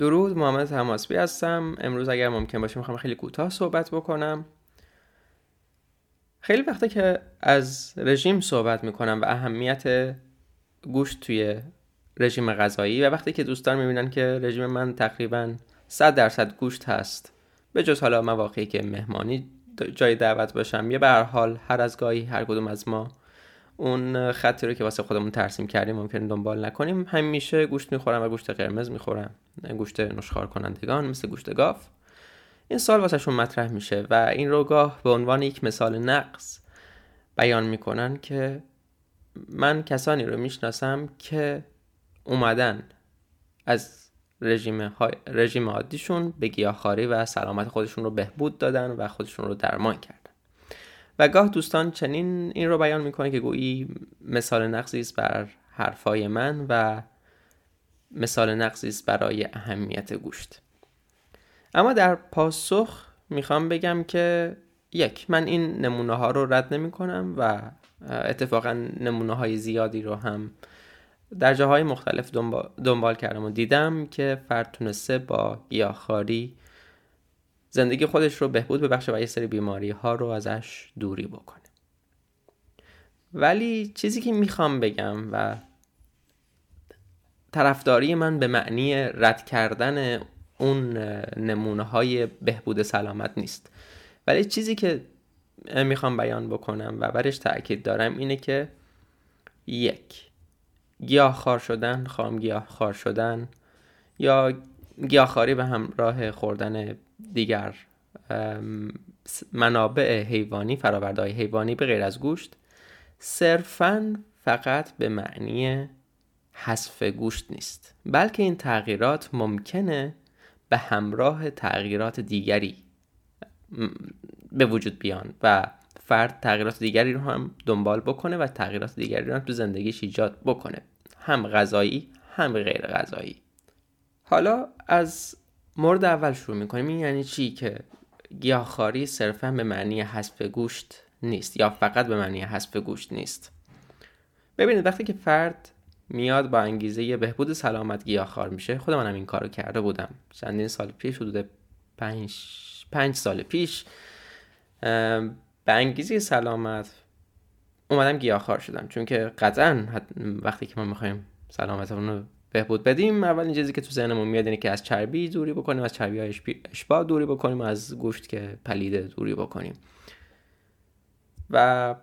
درود محمد تماسبی هستم. امروز اگر ممکن باشه می‌خوام خیلی کوتاه صحبت بکنم. خیلی وقته که از رژیم صحبت می‌کنم و اهمیت گوشت توی رژیم غذایی و وقتی که دوستان می‌بینن که رژیم من تقریبا 100 درصد گوشت هست به جز حالا مواقعی که مهمانی جای دعوت باشم یا به هر حال هر از گاهی هر کدوم از ما اون خطی رو که واسه خودمون ترسیم کردیم ممکن دنبال نکنیم. همیشه گوشت می‌خورم و گوشت قرمز می‌خورم. گوشت نشخار کنندگان مثل گوشت گاف این سال واسهشون مطرح میشه و این رو گاه به عنوان یک مثال نقص بیان می‌کنن که من کسانی رو می‌شناسم که اومدن از رژیم, های... رژیم عادیشون به گیاهخواری و سلامت خودشون رو بهبود دادن و خودشون رو درمان کردن. و گاه دوستان چنین این رو بیان می‌کنه که گویی مثال نقضی است بر حرفای من و مثال نقضی است برای اهمیت گوشت. اما در پاسخ می‌خوام بگم که یک من این نمونه ها رو رد نمی کنم و اتفاقا نمونه های زیادی رو هم در جاهای مختلف دنبال, کردم و دیدم که فرد تونسته با گیاهخواری زندگی خودش رو بهبود ببخشه و یه سری بیماری ها رو ازش دوری بکنه. ولی چیزی که می‌خوام بگم و طرفداری من به معنی رد کردن اون نمونه های بهبود سلامت نیست. ولی چیزی که می‌خوام بیان بکنم و برش تاکید دارم اینه که یک گیاهخوار شدن خام گیاهخوار شدن یا گیاهخواری به همراه خوردن دیگر منابع حیوانی فراورده حیوانی به غیر از گوشت صرفا فقط به معنی حذف گوشت نیست. بلکه این تغییرات ممکنه به همراه تغییرات دیگری به وجود بیان و فرد تغییرات دیگری رو هم دنبال بکنه و تغییرات دیگری رو هم تو زندگیش ایجاد بکنه. هم غذایی هم غیر غذایی. حالا از مورد اول شروع می‌کنیم. این یعنی چی که گیاهخواری صرفا به معنی حذف گوشت نیست یا فقط به معنی حذف گوشت نیست. ببینید وقتی که فرد میاد با انگیزه بهبود سلامت گیاهخوار میشه خود منم این کارو کرده بودم. چندین سال پیش حدود پنج, پنج سال پیش به انگیزه سلامت اومدم گیاهخوار شدم. چون که قطعا وقتی که ما می‌خوایم سلامتمون رو بهبود بدیم. اولین چیزی که تو ذهنمون میاد اینه که از چربی دوری بکنیم از چربی های اشباع دوری بکنیم از گوشت که پلیده دوری بکنیم. و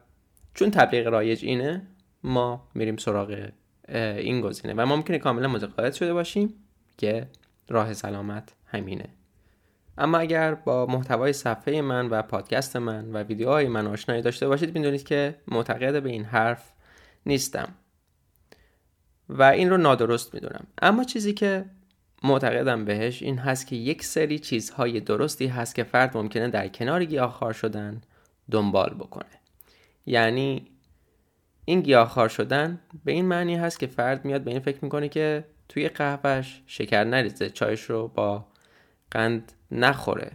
چون تبلیغ رایج اینه ما میریم سراغ این گزینه. و ممکنه کاملا متقاعد شده باشیم که راه سلامت همینه. اما اگر با محتوای صفحه من و پادکست من و ویدیوهای من آشنایی داشته باشید می‌دونید که معتقد به این حرف نیستم. و این رو نادرست می‌دونم. اما چیزی که معتقدم بهش این هست که یک سری چیزهای درستی هست که فرد ممکنه در کنار گیاهخوار شدن دنبال بکنه. یعنی این گیاهخوار شدن به این معنی هست که فرد میاد به این فکر می‌کنه که توی قهوهش شکر نریزه چایش رو با قند نخوره.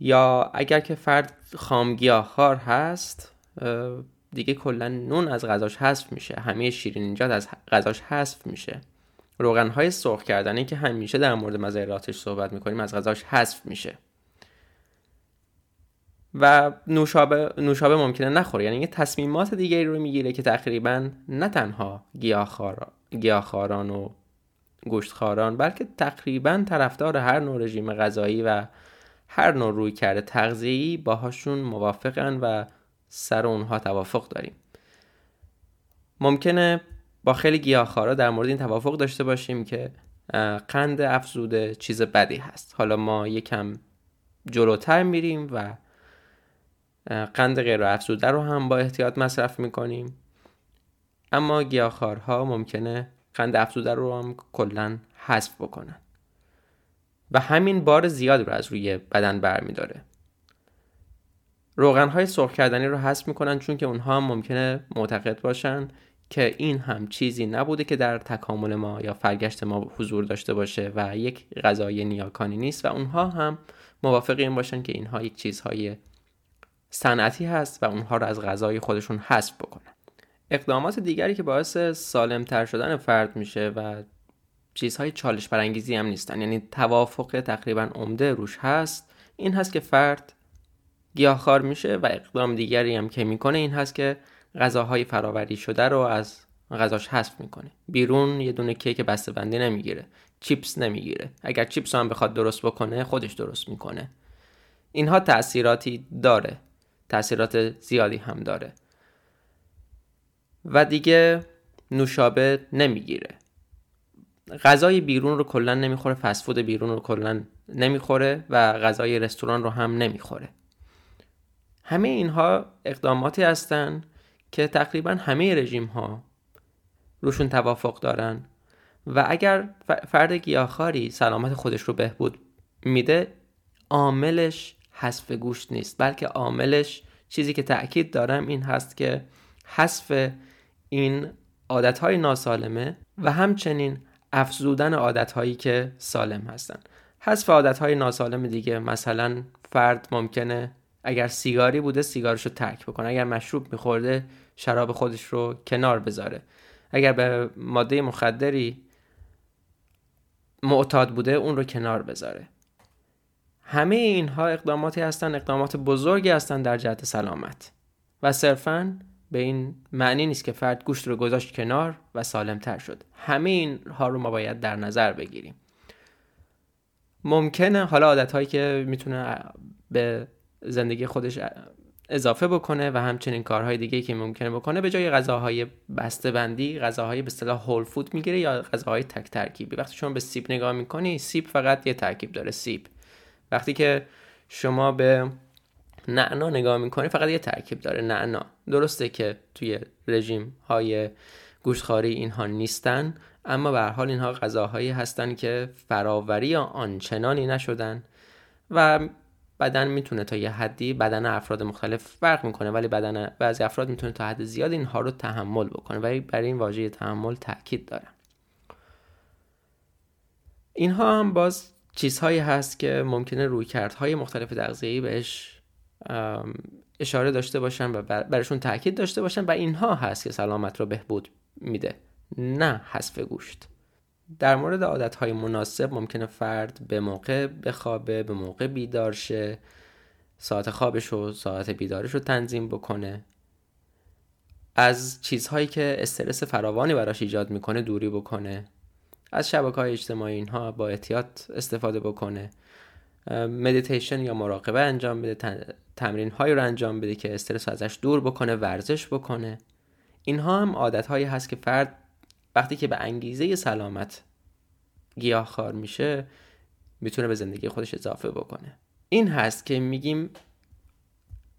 یا اگر که فرد خامگیاهخوار هست دیگه کلا نون از غذاش حذف میشه. همه شیرینیجات از غذاش حذف میشه. روغن های سرخ کردنی که همیشه در مورد مزراتش صحبت می‌کنیم از غذاش حذف میشه. و نوشابه, نوشابه ممکنه نخوره. یعنی یه تصمیمات دیگری رو می‌گیره که تقریبا نه تنها گیاهخواران و گوشتخواران بلکه تقریبا طرفدار هر نوع رژیم غذایی و هر نوع روی کرده تغذیه‌ای باهاشون موافقن و سر اونها توافق داریم. ممکنه با خیلی گیاهخوارا در مورد این توافق داشته باشیم که قند افزوده چیز بدی هست. حالا ما یکم جلوتر میریم و قند غیر افزوده رو هم با احتیاط مصرف می‌کنیم. اما گیاهخوارها ممکنه قند افزوده رو هم کلا حذف بکنن. و همین بار زیاد رو از روی بدن برمیداره. روغن های سرخ کردنی رو حذف می‌کنن چون که اونها هم ممکنه معتقد باشن که این هم چیزی نبوده که در تکامل ما یا فرگشت ما حضور داشته باشه و یک غذای نیاکانی نیست و اونها هم موافق این باشن که اینها یک چیزهای صنعتی هست و اونها رو از غذای خودشون حذف بکنن. اقدامات دیگری که باعث سالمتر شدن فرد میشه و چیزهای چالش برانگیزی هم نیستن. یعنی توافق تقریبا عمده روش هست. این هست که فرد گیاهخوار میشه و اقدام دیگری هم که می‌کنه این هست که غذاهای فراوری شده رو از غذاش حذف می‌کنه. بیرون یه دونه کیک بسته بندی نمی‌گیره. چیپس نمی‌گیره. اگر چیپس هم بخواد درست بکنه خودش درست می‌کنه. اینها تاثیراتی داره. تاثیرات زیادی هم داره. و دیگه نوشابه نمی‌گیره. غذای بیرون رو کلا نمی‌خوره فسفود بیرون رو کلا نمی‌خوره و غذای رستوران رو هم نمی‌خوره. همه اینها اقداماتی هستن که تقریبا همه رژیم ها روشون توافق دارن و اگر فرد گیاهخواری سلامت خودش رو بهبود میده عاملش حذف گوشت نیست بلکه عاملش چیزی که تاکید دارم این هست که حذف این عادتهای ناسالمه و همچنین افزودن عادتهایی که سالم هستن. حذف عادتهای ناسالم دیگه مثلا فرد ممکنه اگر سیگاری بوده سیگارش رو ترک بکنه. اگر مشروب میخورده شراب خودش رو کنار بذاره. اگر به ماده مخدری معتاد بوده اون رو کنار بذاره. همه اینها اقداماتی هستن اقدامات بزرگی هستن در جهت سلامت. و صرفا به این معنی نیست که فرد گوشت رو گذاشت کنار و سالم تر شد. همه اینها رو ما باید در نظر بگیریم. ممکنه حالا عادت هایی که می‌تونه به زندگی خودش اضافه بکنه و همچنین کارهای دیگه که ممکنه بکنه به جای غذاهای بسته بندی غذاهای به اصطلاح هول فود می‌گیره یا غذاهای تک ترکیبی. وقتی شما به سیب نگاه می‌کنی سیب فقط یه ترکیب داره سیب. وقتی که شما به نعنا نگاه می‌کنی فقط یه ترکیب داره نعنا. درسته که توی رژیم های گوشتخواری اینها نیستن اما به حال اینها غذاهایی هستن که فراوری آنچنانی نشدن و بدن می‌تونه تا یه حدی بدن افراد مختلف فرق می‌کنه ولی بدن بعضی افراد می‌تونه تا حد زیاد اینها رو تحمل بکنه ولی برای این واژه تحمل تاکید دارم اینها هم باز چیزهایی هست که ممکنه روی کردهای مختلف تغذیه‌ای بهش اشاره داشته باشن و برشون تاکید داشته باشن و اینها هست که سلامت رو بهبود میده نه حذف گوشت. در مورد عادتهای مناسب ممکنه فرد به موقع بخوابه به موقع بیدار شه ساعت خوابش و ساعت بیدارش رو تنظیم بکنه. از چیزهایی که استرس فراوانی براش ایجاد می‌کنه دوری بکنه. از شبکه های اجتماعی اینها با احتیاط استفاده بکنه. مدیتیشن یا مراقبه انجام بده تمرین هایی رو انجام بده که استرس ازش دور بکنه ورزش بکنه. اینها هم عادت هایی هست که فرد وقتی که به انگیزه سلامت گیاهخوار میشه می‌تونه به زندگی خودش اضافه بکنه. این هست که میگیم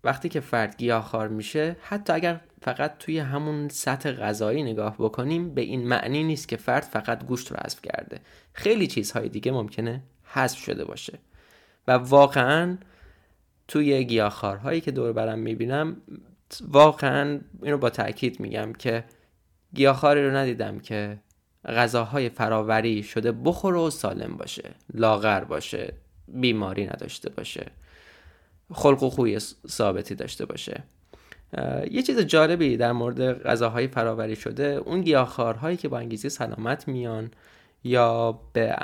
وقتی که فرد گیاهخوار میشه حتی اگر فقط توی همون سطح غذایی نگاه بکنیم به این معنی نیست که فرد فقط گوشت رو حذف کرده. خیلی چیزهای دیگه ممکنه حذف شده باشه. و واقعا توی گیاهخوارهایی که دور برم می‌بینم واقعا اینو با تاکید میگم که گیاهخواری رو ندیدم که غذاهای فراوری شده بخوره و سالم باشه لاغر باشه بیماری نداشته باشه خلق و خوی ثابتی داشته باشه. یه چیز جالبی در مورد غذاهای فراوری شده اون گیاهخوارهایی که با انگیزه سلامت میان یا به,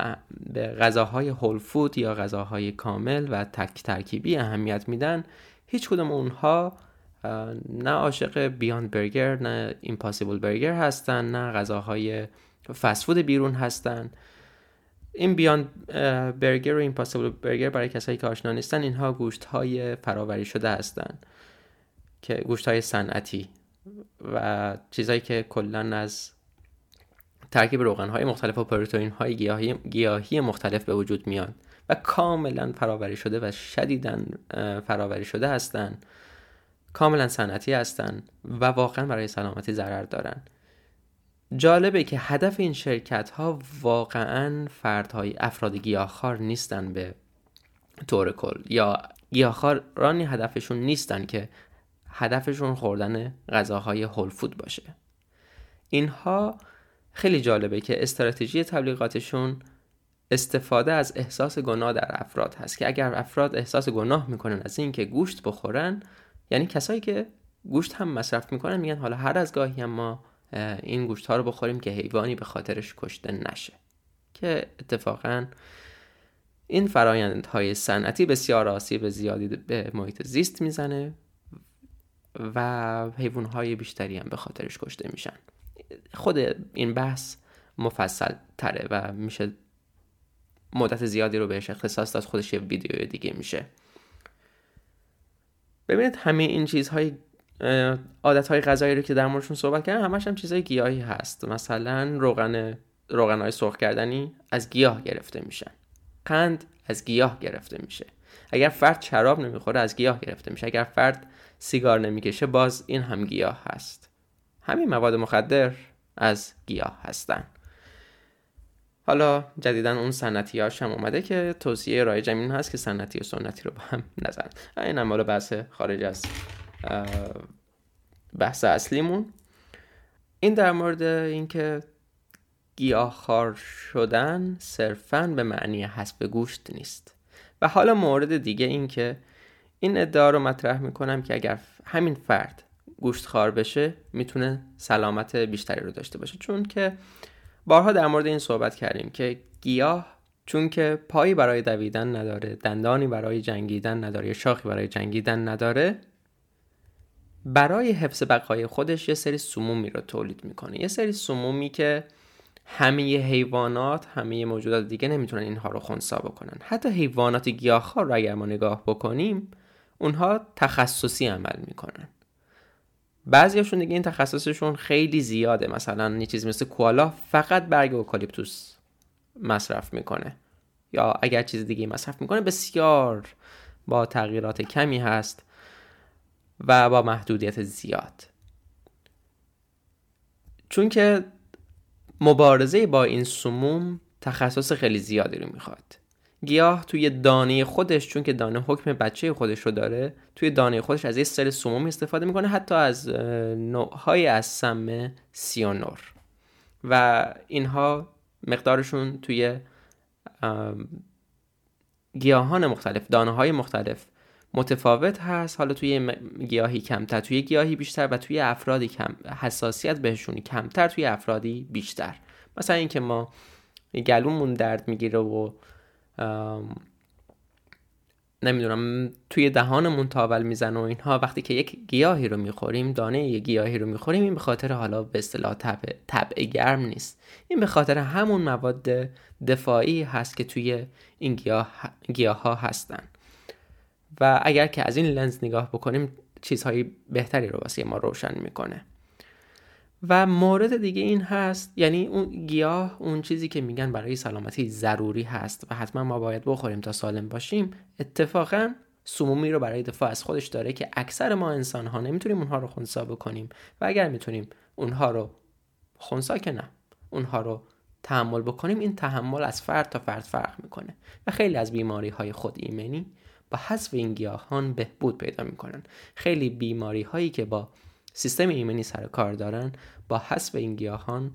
به غذاهای هول فود یا غذاهای کامل و تک ترکیبی اهمیت میدن هیچ کدوم اونها نه عاشق بیاند برگر نه ایمپاسیبل برگر هستن نه غذاهای فسفود بیرون هستن. این بیاند برگر و ایمپاسیبل برگر برای کسایی که آشنا نیستن اینها گوشت های فراوری شده هستن که گوشت های صنعتی و چیزهایی که کلا از ترکیب روغن های مختلف و پروتئین های گیاهی, گیاهی مختلف به وجود میان و کاملا فراوری شده و شدیدا فراوری شده هستند کاملا صنعتی هستند و واقعا برای سلامتی ضرر دارن. جالبه که هدف این شرکت ها واقعا فردهای افراد گیاهخوار نیستن به طور کل. یا گیاهخوارانی هدفشون نیستن که هدفشون خوردن غذاهای هول فود باشه. اینها خیلی جالبه که استراتژی تبلیغاتشون استفاده از احساس گناه در افراد هست که اگر افراد احساس گناه می‌کنن از اینکه گوشت بخورن یعنی کسایی که گوشت هم مصرف می‌کنن میگن حالا هر از گاهی هم ما این گوشت ها رو بخوریم که حیوانی به خاطرش کشته نشه. که اتفاقا این فرایندهای صنعتی بسیار آسیب زیادی به محیط زیست می‌زنه و حیوانهای بیشتری هم به خاطرش کشته میشن. خود این بحث مفصل تره و میشه مدت زیادی رو بهش اختصاص داد خودش یه ویدیو دیگه میشه. ببینید همه این چیزهای عادت های غذایی رو که در موردشون صحبت کردم همش هم چیزهای گیاهی هست. مثلا روغن روغن های سرخ کردنی از گیاه گرفته میشن. قند از گیاه گرفته میشه. اگر فرد شراب نمی‌خوره از گیاه گرفته میشه. اگر فرد سیگار نمی‌کشه باز این هم گیاه هست. همین مواد مخدر از گیاه هستن. حالا جدیدا اون سنتی هاش هم اومده که توصیه رایج این هست که سنتی و سنتی رو با هم نزن. این هم حالا بحث خارج از بحث اصلیمون. این در مورد اینکه گیاهخوار شدن صرفا به معنی حسب گوشت نیست. و حالا مورد دیگه این که این ادعا رو مطرح می‌کنم که اگر همین فرد گوشت خار بشه می‌تونه سلامت بیشتری رو داشته باشه. چون که بارها در مورد این صحبت کردیم که گیاه چون که پایی برای دویدن نداره دندانی برای جنگیدن نداره یا شاخی برای جنگیدن نداره برای حفظ بقای خودش یه سری سمومی رو تولید می‌کنه. یه سری سمومی که همه حیوانات همه موجودات دیگه نمی‌تونن اینها رو خونسا بکنن. حتی حیوانات گیاهخوار رو اگر ما نگاه بکنیم اونها تخصصی عمل می‌کنن. بعضیاشون دیگه این تخصصشون خیلی زیاده. مثلا یه چیز مثل کوالا فقط برگ اوکالیپتوس مصرف می‌کنه. یا اگر چیز دیگه مصرف می‌کنه بسیار با تغییرات کمی هست و با محدودیت زیاد. چون که مبارزه با این سموم تخصص خیلی زیادی رو می‌خواد. گیاه توی دانه خودش چون که دانه حکم بچه خودش رو داره توی دانه خودش از یه سری سموم استفاده می‌کنه حتی از نوعهای از سم سیانور. و اینها مقدارشون توی گیاهان مختلف دانه های مختلف متفاوت هست. حالا توی گیاهی کمتر توی گیاهی بیشتر و توی افرادی کم حساسیت بهشونی کمتر توی افرادی بیشتر. مثلا اینکه ما گلومون درد می‌گیره و نمی‌دونم توی دهانمون تاول می‌زنه و اینها وقتی که یک گیاهی رو می‌خوریم دانه یک گیاهی رو می‌خوریم این به خاطر حالا به اصطلاح طبع گرم نیست. این به خاطر همون مواد دفاعی هست که توی این گیاه, گیاه ها هستن. و اگر که از این لنز نگاه بکنیم چیزهای بهتری رو واسه ما روشن می‌کنه. و مورد دیگه این هست یعنی اون گیاه اون چیزی که میگن برای سلامتی ضروری هست و حتما ما باید بخوریم تا سالم باشیم اتفاقا سمومی رو برای دفاع از خودش داره که اکثر ما انسان ها نمی‌تونیم اونها رو خونسا بکنیم و اگر می‌تونیم اونها رو خونسا که نه اونها رو تحمل بکنیم این تحمل از فرد تا فرد فرق می‌کنه و خیلی از بیماری های خود ایمنی با حذف این گیاهان بهبود پیدا می‌کنن. خیلی بیماری هایی که با سیستم ایمنی سر کار دارن با حذف این گیاهان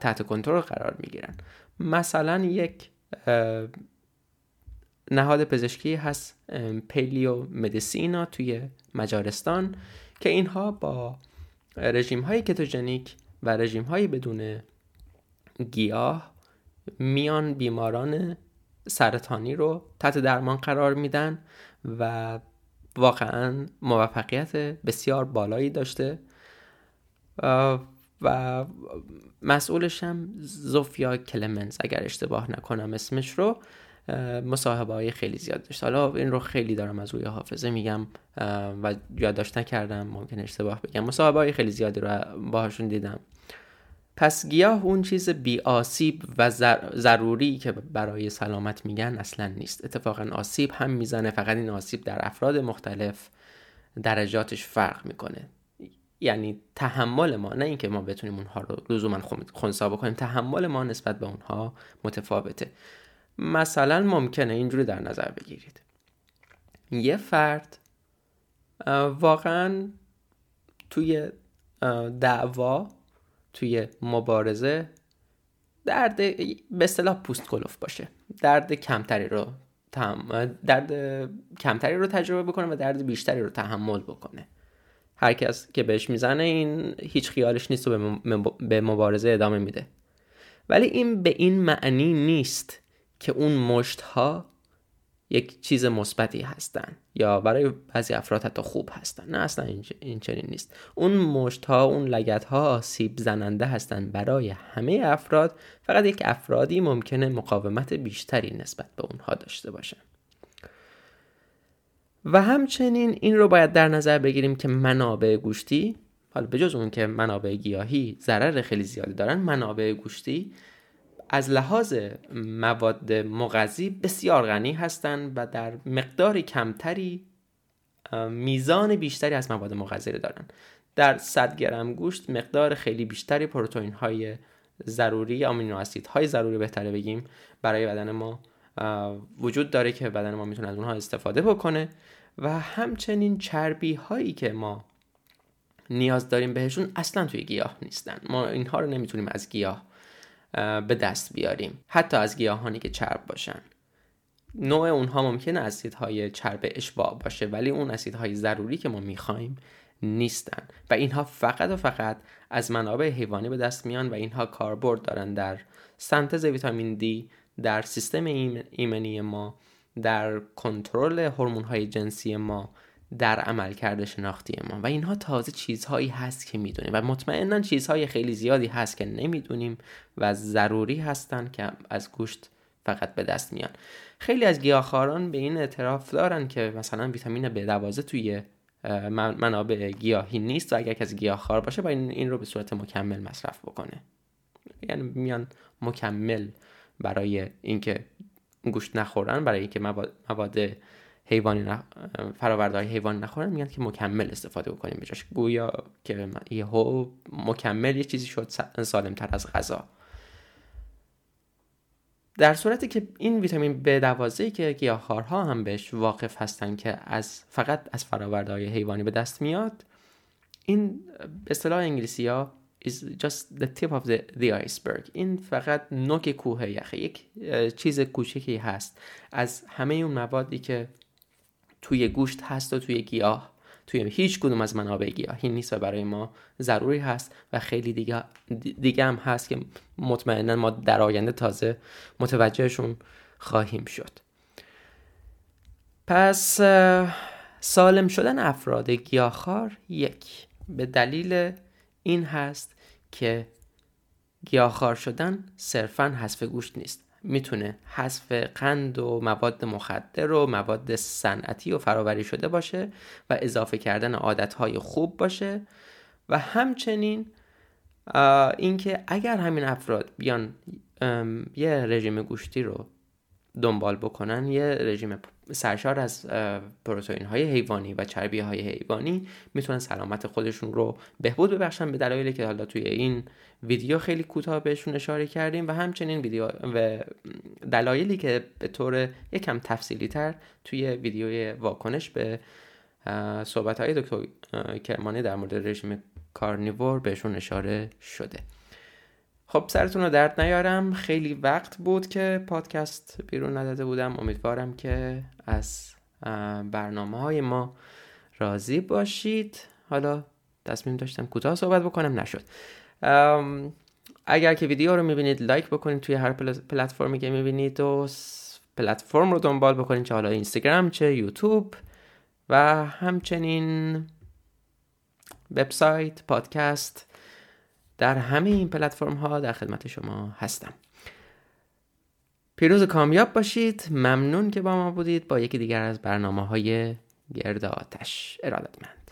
تحت کنترل قرار می‌گیرن. مثلا یک نهاد پزشکی هست پیلیو مدیسینا توی مجارستان که اینها با رژیم های کتوژنیک و رژیم های بدون گیاه میان بیماران سرطانی رو تحت درمان قرار میدن و واقعا موفقیت بسیار بالایی داشته. و مسئولش هم زوفیا کلمنز اگر اشتباه نکنم اسمش رو مصاحبه های خیلی زیاد داشت. حالا این رو خیلی دارم از روی حافظه میگم و یادداشت نکردم ممکن اشتباه بگم. مصاحبه های خیلی زیادی رو باهاشون دیدم. پس گیاه اون چیز بی آسیب و ضروری که برای سلامت میگن اصلا نیست. اتفاقا آسیب هم می‌زنه فقط این آسیب در افراد مختلف درجاتش فرق می‌کنه. یعنی تحمل ما نه اینکه ما بتونیم اونها رو لزوما خونسا بکنیم تحمل ما نسبت به اونها متفاوته. مثلا ممکنه اینجوری در نظر بگیرید. یه فرد واقعا توی دعوا توی مبارزه درد به اصطلاح پوست کلوف باشه. درد کمتری رو درد کمتری رو تجربه بکنه و درد بیشتری رو تحمل بکنه. هر کس که بهش می‌زنه این هیچ خیالش نیست و به مبارزه ادامه میده. ولی این به این معنی نیست که اون مشت ها یک چیز مثبتی هستن یا برای بعضی افراد حتی خوب هستن. نه اصلا این چنین نیست. اون مشت ها اون لگت ها سیب زننده هستن برای همه افراد. فقط یک افرادی ممکنه مقاومت بیشتری نسبت به اونها داشته باشن. و همچنین این رو باید در نظر بگیریم که منابع گوشتی حالا به جز اون که منابع گیاهی ضرر خیلی زیادی دارن منابع گوشتی از لحاظ مواد مغذی بسیار غنی هستند و در مقدار کمتری میزان بیشتری از مواد مغذی رو دارن. در 100 گرم گوشت مقدار خیلی بیشتری پروتئین های ضروری آمینو اسید های ضروری بهتره بگیم برای بدن ما وجود داره که بدن ما می‌تونه از اونها استفاده بکنه. و همچنین چربی هایی که ما نیاز داریم بهشون اصلا توی گیاه نیستن. ما اینها رو نمی‌تونیم از گیاه به دست بیاریم. حتی از گیاهانی که چرب باشن. نوع اونها ممکنه اسیدهای چرب اشباع باشه ولی اون اسیدهای ضروری که ما می‌خوایم نیستن. و اینها فقط و فقط از منابع حیوانی به دست میان و اینها کاربرد دارن در سنتز ویتامین دی در سیستم ایمنی ما در کنترل هورمون‌های جنسی ما در عملکرد شناختی ما و اینها تازه چیزهایی هست که می‌دونیم. و مطمئنا چیزهای خیلی زیادی هست که نمی‌دونیم و ضروری هستن که از گوشت فقط به دست میان. خیلی از گیاهخواران به این اعتراف دارن که مثلا ویتامین B12 توی منابع گیاهی نیست و اگر کسی گیاهخوار باشه باید این رو به صورت مکمل مصرف بکنه. یعنی میان مکمل برای اینکه گوشت نخورن برای اینکه مواد حیوانی نخ... فراورده های حیوانی نخورن میگن که مکمل استفاده بکنیم بجاش. گویا که یهو مکمل یه چیزی شد سالم تر از غذا. در صورتی که این ویتامین B12 که گیاهخوارها هم بهش واقف هستن که از فقط از فراورده های حیوانی به دست میاد این به اصطلاح انگلیسی ها is just the tip of the, the iceberg. این فقط نوک کوه یخه یک چیز کوچکی هست. از همه اون موادی که توی گوشت هست و توی گیاه. توی هیچ کدوم از منابع گیاهی نیست و برای ما ضروری هست و خیلی دیگه, دیگه هم هست که مطمئنا ما در آینده تازه متوجهشون خواهیم شد. پس سالم شدن افراد گیاهخوار یک. به دلیل این هست که گیاهخوار شدن صرفا حذف گوشت نیست. می‌تونه حذف قند و مواد مخدر و مواد صنعتی و فراوری شده باشه و اضافه کردن عادتهای خوب باشه. و همچنین اینکه اگر همین افراد بیان یه رژیم گوشتی رو دنبال بکنن یه رژیم سرشار از پروتئین های حیوانی و چربی های حیوانی می‌تونن سلامت خودشون رو بهبود ببخشن به دلایلی که حالا توی این ویدیو خیلی کوتاه بهشون اشاره کردیم و همچنین ویدیو و دلایلی که به طور یکم تفصیلی تر توی ویدیوی واکنش به صحبت های دکتر کرمانی در مورد رژیم کارنیور بهشون اشاره شده. خب سرتون رو درد نیارم. خیلی وقت بود که پادکست بیرون نداده بودم. امیدوارم که از برنامه های ما راضی باشید. حالا تصمیم داشتم کوتاه صحبت بکنم. نشد. اگر که ویدیو رو می‌بینید لایک بکنید توی هر پلتفرمی که می‌بینید و پلتفرم رو دنبال بکنید چه حالا اینستاگرام چه یوتیوب و همچنین وبسایت پادکست در همه این پلتفرم ها در خدمت شما هستم. پیروز کامیاب باشید. ممنون که با ما بودید. با یکی دیگر از برنامه های گرد آتش. ارادتمند.